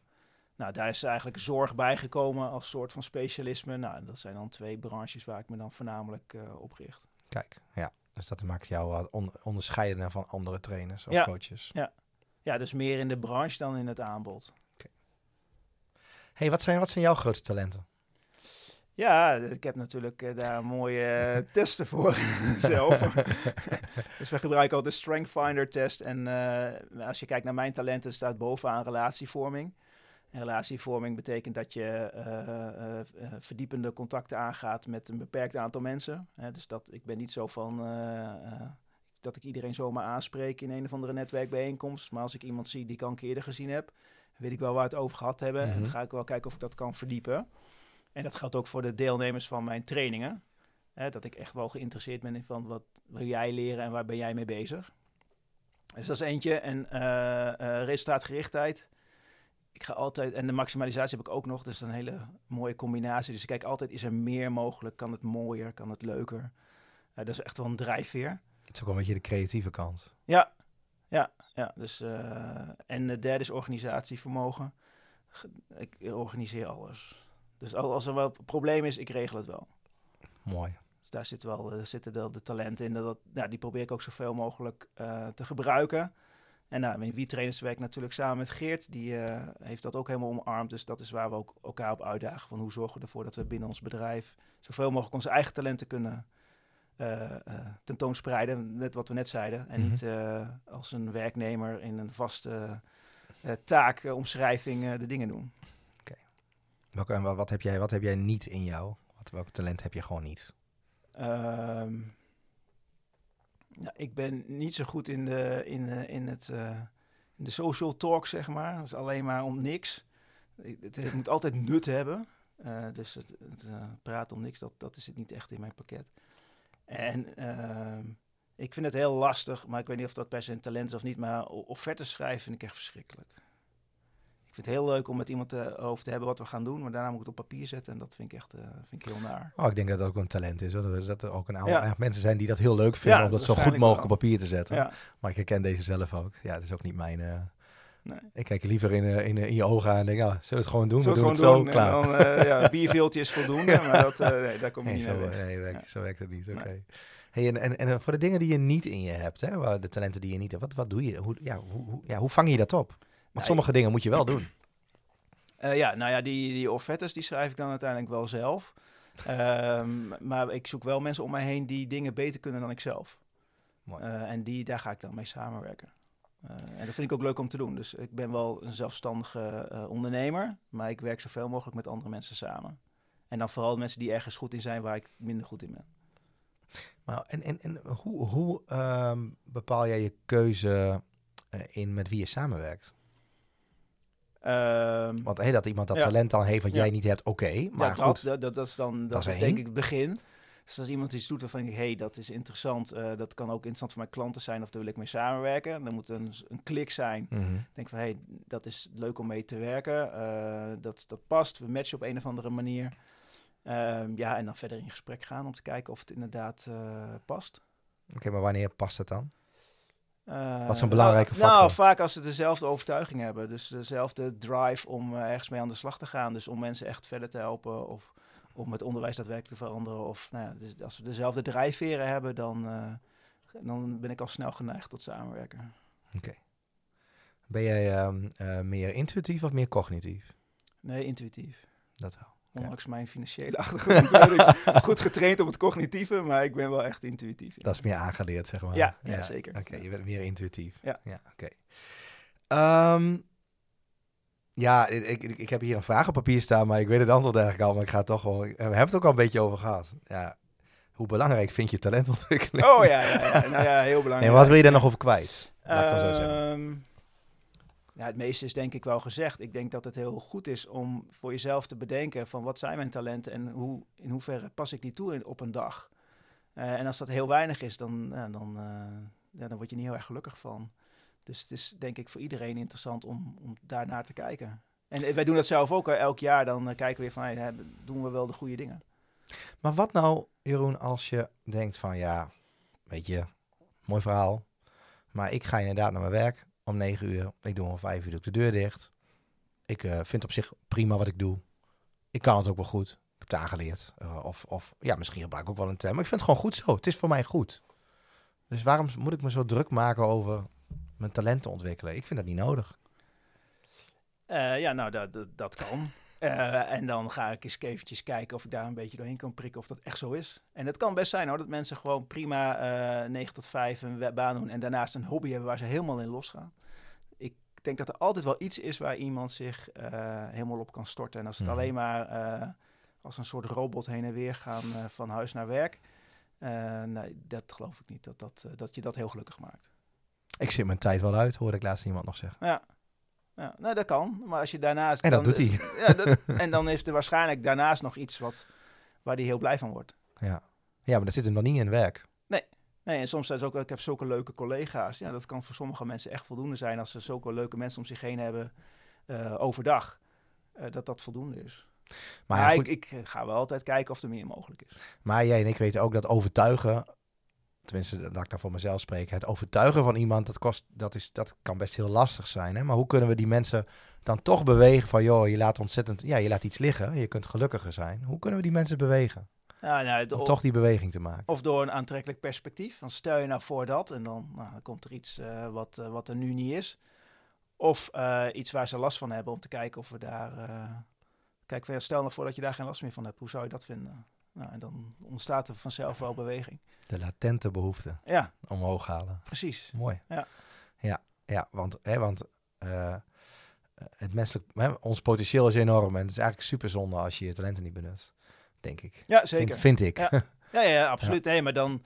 Nou, daar is eigenlijk zorg bijgekomen als soort van specialisme. Nou, dat zijn dan twee branches waar ik me dan voornamelijk eh, op richt. Kijk, ja. Dus dat maakt jou wat on- onderscheidender van andere trainers of Ja. coaches. Ja, dus meer in de branche dan in het aanbod. hey, wat, zijn, wat zijn jouw grootste talenten? Ja, ik heb natuurlijk eh, daar mooie eh, testen voor zelf. dus we gebruiken al de Strength Finder test. En eh, als je kijkt naar mijn talenten, staat bovenaan relatievorming. En relatievorming betekent dat je eh, eh, eh, verdiepende contacten aangaat met een beperkt aantal mensen. Hè, dus dat, ik ben niet zo van dat ik iedereen zomaar aanspreek in een of andere netwerkbijeenkomst. Maar als ik iemand zie die ik al een keer eerder gezien heb, weet ik wel waar we het over gehad hebben. En Mhm. dan ga ik wel kijken of ik dat kan verdiepen. En dat geldt ook voor de deelnemers van mijn trainingen. Hè, dat ik echt wel geïnteresseerd ben in van wat wil jij leren en waar ben jij mee bezig. Dus dat is eentje. En resultaatgerichtheid. Ik ga altijd, en de maximalisatie heb ik ook nog. Dus een hele mooie combinatie. Dus ik kijk altijd, is er meer mogelijk? Kan het mooier? Kan het leuker? Eh, dat is echt wel een drijfveer. Het is ook wel een beetje de creatieve kant. Ja, ja, ja. Dus, eh, en de derde is organisatievermogen. Ge- Ik organiseer alles. Dus al- als er wel een probleem is, ik regel het wel. Mooi. Dus daar zit wel, daar zitten wel de talenten in. Dat, ja, die probeer ik ook zoveel mogelijk eh, te gebruiken. En nou, in Wie-trainers werkt natuurlijk samen met Geert. Die eh, heeft dat ook helemaal omarmd. Dus dat is waar we ook elkaar op uitdagen. Van hoe zorgen we ervoor dat we binnen ons bedrijf zoveel mogelijk onze eigen talenten kunnen eh, eh, tentoonspreiden. Net wat we net zeiden. En Mhm. niet als een werknemer in een vaste uh, taakomschrijving de dingen doen. Welke, en wat, wat, heb jij, wat heb jij niet in jou? Wat, welk talent heb je gewoon niet? Ehm, nou, ik ben niet zo goed in de, in, eh, in het, uh, in de social talk, zeg maar. Dat is alleen maar om niks. Het, moet altijd nut hebben. Uh, dus het, het praten om niks, dat, dat is het niet echt in mijn pakket. En uh, ik vind het heel lastig, maar ik weet niet of dat per se een talent is of niet. Maar offertes schrijven vind ik echt verschrikkelijk. Vind het heel leuk om met iemand uh, over te hebben wat we gaan doen, maar daarna moet ik het op papier zetten en dat vind ik echt uh, vind ik heel naar. Oh, ik denk dat dat ook een talent is. Hoor. Dat er ook een aantal ja. mensen zijn die dat heel leuk vinden ja, om dat zo goed mogelijk wel. op papier te zetten. Ja. Maar ik herken deze zelf ook. Ja, dat is ook niet mijn. Uh, nee. Ik kijk liever in, in, in, je ogen aan en denk, ja, zullen we het gewoon doen? Zullen we doen het gewoon zo, doen, klaar. En dan, ja, bierveeltje is voldoende, maar dat, nee, daar kom je nee, niet zo. Nee, werkt, zo werkt het niet, oké. Okay. Hey, en, en, en voor de dingen die je niet in je hebt, hè, de talenten die je niet hebt, wat, wat doe je? Hoe, ja, hoe, ja, hoe vang je dat op? Want sommige dingen moet je wel doen. Uh, ja, nou ja, die, die offertes die schrijf ik dan uiteindelijk wel zelf. um, maar ik zoek wel mensen om mij heen die dingen beter kunnen dan ik zelf. Mooi. Uh, en die, daar ga ik dan mee samenwerken. Uh, en dat vind ik ook leuk om te doen. Dus ik ben wel een zelfstandige ondernemer, maar ik werk zoveel mogelijk met andere mensen samen. En dan vooral mensen die ergens goed in zijn waar ik minder goed in ben. Maar en, en, en hoe, hoe um, bepaal jij je keuze in met wie je samenwerkt? Um, Want hey, dat iemand dat ja. talent dan heeft wat ja. jij niet hebt, oké. Okay, maar ja, goed. Dat, dat, dat is dan dat, dat is denk ik het begin. Dus als iemand iets doet waarvan ik hey, dat is interessant. Uh, dat kan ook interessant voor mijn klanten zijn of daar wil ik mee samenwerken. Dan moet een, een klik zijn. Mm -hmm. Denk van, hé, hey, dat is leuk om mee te werken. Uh, dat, dat past. We matchen op een of andere manier. Um, ja, en dan verder in gesprek gaan om te kijken of het inderdaad uh, past. Oké, okay, maar wanneer past het dan? Wat is een belangrijke nou, factor? Nou, vaak als ze dezelfde overtuiging hebben. Dus dezelfde drive om uh, ergens mee aan de slag te gaan. Dus om mensen echt verder te helpen of om het onderwijs daadwerkelijk te veranderen. Of nou ja, dus als we dezelfde drijfveren hebben, dan, uh, dan ben ik al snel geneigd tot samenwerken. Oké. Okay. Ben jij um, uh, meer intuïtief of meer cognitief? Nee, intuïtief. Dat wel. Ondanks ja. mijn financiële achtergrond ben ik goed getraind op het cognitieve, maar ik ben wel echt intuïtief. Ja. Dat is meer aangeleerd, zeg maar. Ja, zeker. Oké, okay, je bent meer intuïtief. Ja. ja Oké. Okay. Um, ja, ik, ik, ik, heb hier een vraag op papier staan, maar ik weet het antwoord eigenlijk al, maar ik ga het toch gewoon... We hebben het ook al een beetje over gehad. Ja, hoe belangrijk vind je talentontwikkeling? Oh ja, ja, ja. nou ja, heel belangrijk. En wat wil je daar nog over kwijt? Laat ik dan zo zeggen. Het meeste is denk ik wel gezegd. Ik denk dat het heel goed is om voor jezelf te bedenken van wat zijn mijn talenten en hoe, in hoeverre pas ik die toe in, op een dag. Uh, en als dat heel weinig is, dan, dan, uh, ja, dan word je niet heel erg gelukkig van. Dus het is denk ik voor iedereen interessant om, om daar naar te kijken. En wij doen dat zelf ook elk jaar. Dan kijken we weer van, hey, doen we wel de goede dingen. Maar wat nou, Jeroen, als je denkt van, ja, weet je, mooi verhaal. Maar ik ga inderdaad naar mijn werk om negen uur. Ik doe om vijf uur doe de deur dicht. Ik uh, vind op zich prima wat ik doe. Ik kan het ook wel goed. Ik heb het aangeleerd. Uh, of, of ja, misschien gebruik ik ook wel een term. Maar ik vind het gewoon goed zo. Het is voor mij goed. Dus waarom moet ik me zo druk maken over mijn talenten ontwikkelen? Ik vind dat niet nodig. Uh, ja, nou, dat, dat kan. Uh, en dan ga ik eens eventjes kijken of ik daar een beetje doorheen kan prikken of dat echt zo is. En het kan best zijn hoor, dat mensen gewoon prima uh, 9 tot 5 een baan doen en daarnaast een hobby hebben waar ze helemaal in losgaan. Ik denk dat er altijd wel iets is waar iemand zich uh, helemaal op kan storten. En als het Mhm. alleen maar als een soort robot heen en weer gaan uh, van huis naar werk, nee, dat geloof ik niet, dat, dat, dat je dat heel gelukkig maakt. Ik zit mijn tijd wel uit, hoorde ik laatst iemand nog zeggen. Ja. Ja, nou, dat kan. Maar als je daarnaast... En dat dan, doet hij. Ja, dat, en dan heeft er waarschijnlijk daarnaast nog iets wat, waar hij heel blij van wordt. Ja. ja, maar dat zit hem dan niet in werk. Nee. nee en soms zijn ze ook... Ik heb zulke leuke collega's. Ja, dat kan voor sommige mensen echt voldoende zijn... als ze zulke leuke mensen om zich heen hebben uh, overdag. Uh, dat dat voldoende is. Maar, ja, ik, ik ga wel altijd kijken of er meer mogelijk is. Maar jij en ik weten ook dat overtuigen tenminste, dat ik daar voor mezelf spreek, het overtuigen van iemand, dat, kost, dat, is, dat kan best heel lastig zijn. Hè? Maar hoe kunnen we die mensen dan toch bewegen van, joh, je laat ontzettend, ja, je laat iets liggen, je kunt gelukkiger zijn. Hoe kunnen we die mensen bewegen? Ja, nou, Om toch die beweging te maken. Of door een aantrekkelijk perspectief. Dan stel je nou voor dat en dan, nou, dan komt er iets eh, wat, eh, wat er nu niet is. Of eh, iets waar ze last van hebben om te kijken of we daar... kijk, stel nou voor dat je daar geen last meer van hebt. Hoe zou je dat vinden? Nou, en dan ontstaat er vanzelf wel beweging. De latente behoefte Ja, omhoog halen. precies. Mooi. Ja. Ja, ja want, hè, want eh, het menselijk, hè, ons potentieel is enorm. En het is eigenlijk super zonde als je je talenten niet benut. Denk ik. Ja, zeker. Vind, vind ik. Ja. Ja, ja, absoluut. Nee, maar dan...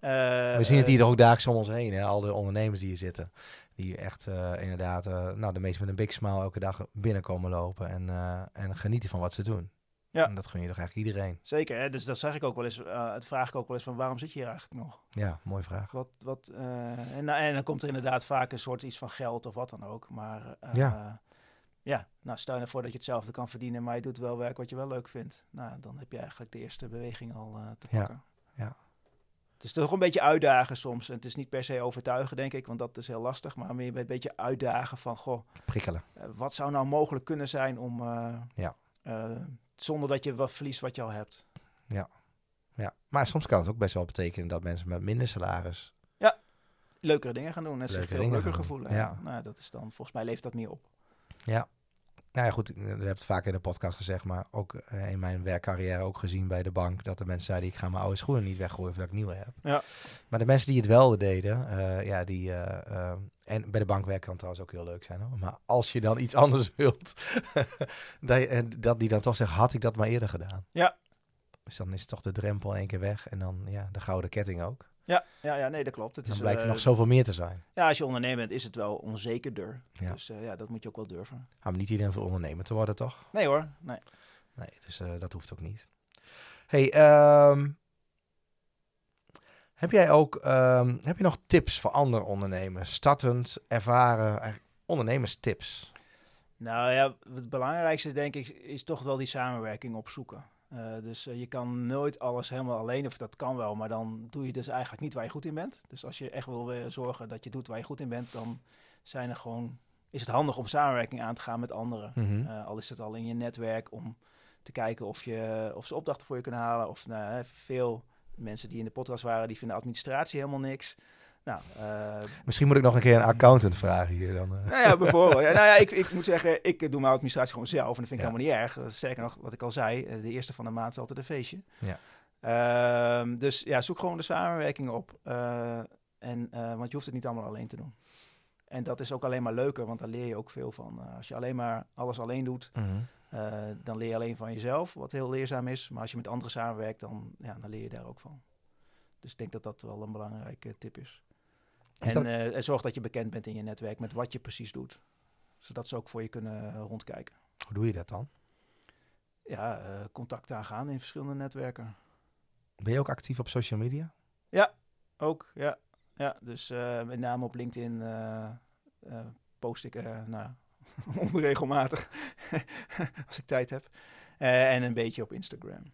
eh, We zien het hier toch ook dagelijks om ons heen. Hè? Al de ondernemers die hier zitten. Die echt eh, inderdaad, nou, de meesten met een big smile elke dag binnenkomen lopen. En, en genieten van wat ze doen. Ja. En dat gun je toch eigenlijk iedereen. Zeker, hè? dus dat zeg ik ook wel eens. eh het vraag ik ook wel eens van waarom zit je hier eigenlijk nog? Ja, mooie vraag. Wat, wat, eh, en, nou, en dan komt er inderdaad vaak een soort iets van geld of wat dan ook. Maar eh, Ja. ja, nou stel je voor dat je hetzelfde kan verdienen, maar je doet wel werk wat je wel leuk vindt. Nou, dan heb je eigenlijk de eerste beweging al eh, te Ja, pakken. ja. Het is toch een beetje uitdagen soms. En het is niet per se overtuigen, denk ik, want dat is heel lastig. Maar meer een beetje uitdagen van, goh, Prikkelen. eh, wat zou nou mogelijk kunnen zijn om... eh, Ja. eh, zonder dat je wat verliest wat je al hebt. Ja. Maar soms kan het ook best wel betekenen dat mensen met minder salaris. Leukere dingen gaan doen en zich veel leuker gevoelen. ja. Nou, dat is dan, volgens mij leeft dat meer op. Ja. Nou ja, goed, ik heb het vaak in de podcast gezegd, maar ook eh, in mijn werkcarrière ook gezien bij de bank, dat de mensen zeiden, ik ga mijn oude schoenen niet weggooien voordat ik nieuwe heb. Ja. Maar de mensen die het wel deden, eh, ja, die, eh, eh, en bij de bank werken kan trouwens ook heel leuk zijn hoor, maar als je dan iets anders wilt, dat, dat die dan toch zegt, had ik dat maar eerder gedaan. Ja. Dus dan is toch de drempel één keer weg en dan ja, de gouden ketting ook. Ja, ja, ja nee, dat klopt. Het Dan is, blijkt er eh, nog zoveel meer te zijn. Ja, als je ondernemer bent, is het wel onzekerder. Ja. Dus eh, ja, dat moet je ook wel durven. Maar niet iedereen wil ondernemer te worden, toch? Nee hoor, nee. Nee, dus eh, dat hoeft ook niet. Hey, ehm, heb jij ook ehm, heb je nog tips voor andere ondernemers? Startend, ervaren, ondernemerstips. Nou ja, het belangrijkste denk ik is toch wel die samenwerking opzoeken. Eh, dus eh, je kan nooit alles helemaal alleen, of dat kan wel, maar dan doe je dus eigenlijk niet waar je goed in bent. Dus als je echt wil eh, zorgen dat je doet waar je goed in bent, dan zijn er gewoon, is het handig om samenwerking aan te gaan met anderen. Mhm. Al is het al in je netwerk om te kijken of, je, of ze opdrachten voor je kunnen halen. Of nou, veel mensen die in de podcast waren, die vinden administratie helemaal niks. Nou, eh, Misschien moet ik nog een keer een accountant vragen hier dan. eh. nou ja, bijvoorbeeld. Ja, nou ja, ik, ik moet zeggen, ik doe mijn administratie gewoon zelf. En dat vind ik Ja. helemaal niet erg. Eh, Sterker nog, wat ik al zei, eh, de eerste van de maand is altijd een feestje. Ja. Ehm, dus ja, zoek gewoon de samenwerking op. En, want je hoeft het niet allemaal alleen te doen. En dat is ook alleen maar leuker, want daar leer je ook veel van. Als je alleen maar alles alleen doet, Mhm. dan leer je alleen van jezelf, wat heel leerzaam is. Maar als je met anderen samenwerkt, dan, ja, dan leer je daar ook van. Dus ik denk dat dat wel een belangrijke tip is. Is En, dat- eh, en zorg dat je bekend bent in je netwerk met wat je precies doet. Zodat ze ook voor je kunnen eh, rondkijken. Hoe doe je dat dan? Ja, eh, contact aangaan in verschillende netwerken. Ben je ook actief op social media? Ook, ja. ja dus met name op LinkedIn post ik uh, nou, onregelmatig als ik tijd heb. En een beetje op Instagram.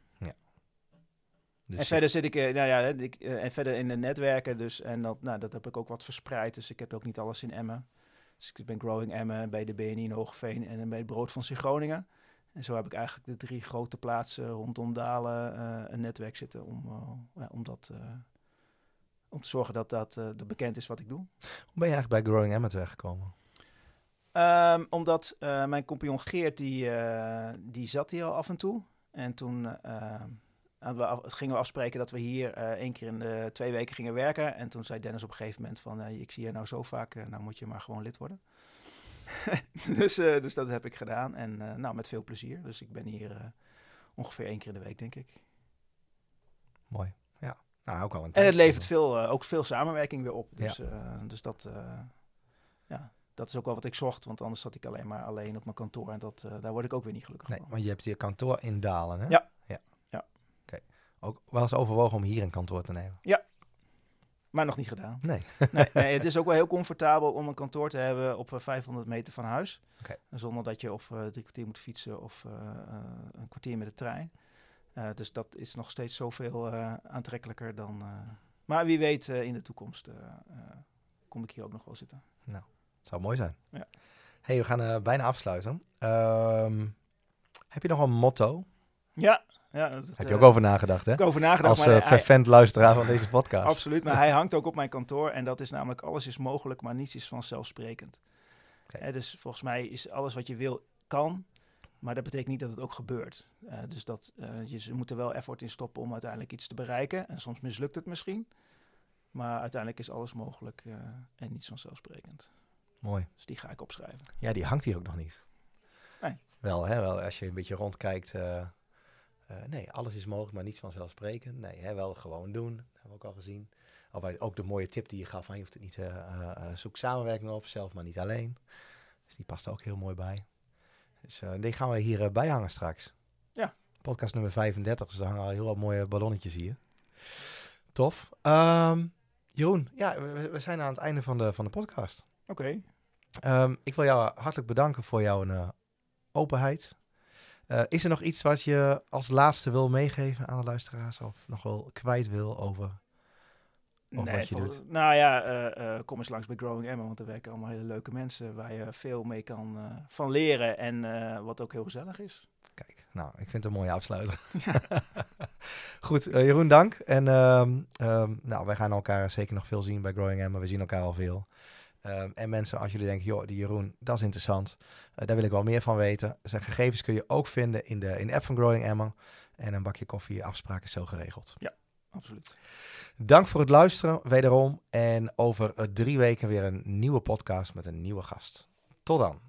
Dus en verder zit ik, eh, nou ja, ik, eh, en verder in de netwerken dus. En dat, nou, dat heb ik ook wat verspreid. Dus ik heb ook niet alles in Emmen. Dus ik ben Growing Emmen bij de BNI in Hoogveen en bij het Brood van Groningen. En zo heb ik eigenlijk de drie grote plaatsen rondom Dalen uh, een netwerk zitten om, uh, ja, om, dat, uh, om te zorgen dat dat, dat bekend is wat ik doe. Hoe ben je eigenlijk bij Growing Emmen terechtgekomen? Um, omdat mijn compagnon Geert, die, die zat hier al af en toe. En toen uh, we af, gingen we afspreken dat we hier uh, één keer in de twee weken gingen werken. En toen zei Dennis op een gegeven moment van, uh, ik zie je nou zo vaak, uh, nou moet je maar gewoon lid worden. dus, dus dat heb ik gedaan en nou met veel plezier. Dus ik ben hier ongeveer één keer in de week, denk ik. Mooi, ja. Nou, ook al een en het levert veel, ook veel samenwerking weer op. Dus, Ja. dus dat, ja, dat is ook wel wat ik zocht. Want anders zat ik alleen maar alleen op mijn kantoor. En dat, uh, daar word ik ook weer niet gelukkig Nee, van. want je hebt je kantoor in Dalen, hè? Ja. Ook wel eens overwogen om hier een kantoor te nemen? Maar nog niet gedaan. Nee. nee, nee, het is ook wel heel comfortabel om een kantoor te hebben op uh, 500 meter van huis. Oké. Zonder dat je of uh, drie kwartier moet fietsen of uh, een kwartier met de trein. Uh, dus dat is nog steeds zoveel aantrekkelijker dan. Maar wie weet, in de toekomst kom ik hier ook nog wel zitten. Nou, het zou mooi zijn. Ja. hey, we gaan bijna afsluiten. Um, heb je nog een motto? Ja, Ja, dat, Heb je ook eh, over nagedacht, hè? ik over nagedacht. Als maar eh, hij- fervent luisteraar van deze podcast. Absoluut, maar hij hangt ook op mijn kantoor en dat is namelijk alles is mogelijk, maar niets is vanzelfsprekend. Hè, dus volgens mij is alles wat je wil, kan, maar dat betekent niet dat het ook gebeurt. Eh, dus dat, eh, je ze moet er wel effort in stoppen om uiteindelijk iets te bereiken en soms mislukt het misschien, maar uiteindelijk is alles mogelijk en niets vanzelfsprekend. Mooi. Dus die ga ik opschrijven. Ja, die hangt hier ook nog niet. Nee. Wel, hè, wel, als je een beetje rondkijkt. Eh, eh, nee, alles is mogelijk, maar niets vanzelfsprekend. Nee, hè, wel gewoon doen. Dat hebben we ook al gezien. Alweer ook de mooie tip die je gaf, van je hoeft het niet eh, eh, zoek samenwerking op, zelf maar niet alleen. Dus die past er ook heel mooi bij. Dus eh, die gaan we hier eh, bijhangen straks. Ja. Podcast nummer 35, dus er hangen al heel wat mooie ballonnetjes hier. Tof. Ehm, Jeroen, ja, we, we zijn aan het einde van de, van de podcast. Oké, Ehm, ik wil jou hartelijk bedanken voor jouw eh, openheid. Eh, is er nog iets wat je als laatste wil meegeven aan de luisteraars of nog wel kwijt wil over? Wat je doet. Nou ja, eh, eh, kom eens langs bij Growing Emma, want er werken allemaal hele leuke mensen waar je veel mee kan van leren en wat ook heel gezellig is. Kijk, nou, ik vind het een mooie afsluiter. Goed, Jeroen, dank. En ehm, ehm, nou, wij gaan elkaar zeker nog veel zien bij Growing Emma. We zien elkaar al veel. Ehm, en mensen, als jullie denken, joh, die Jeroen, dat is interessant. eh, daar wil ik wel meer van weten. Zijn gegevens kun je ook vinden in de, in de app van Growing Emma. En een bakje koffie, afspraak is zo geregeld. Absoluut. Dank voor het luisteren, wederom. En over eh, drie weken weer een nieuwe podcast met een nieuwe gast. Tot dan.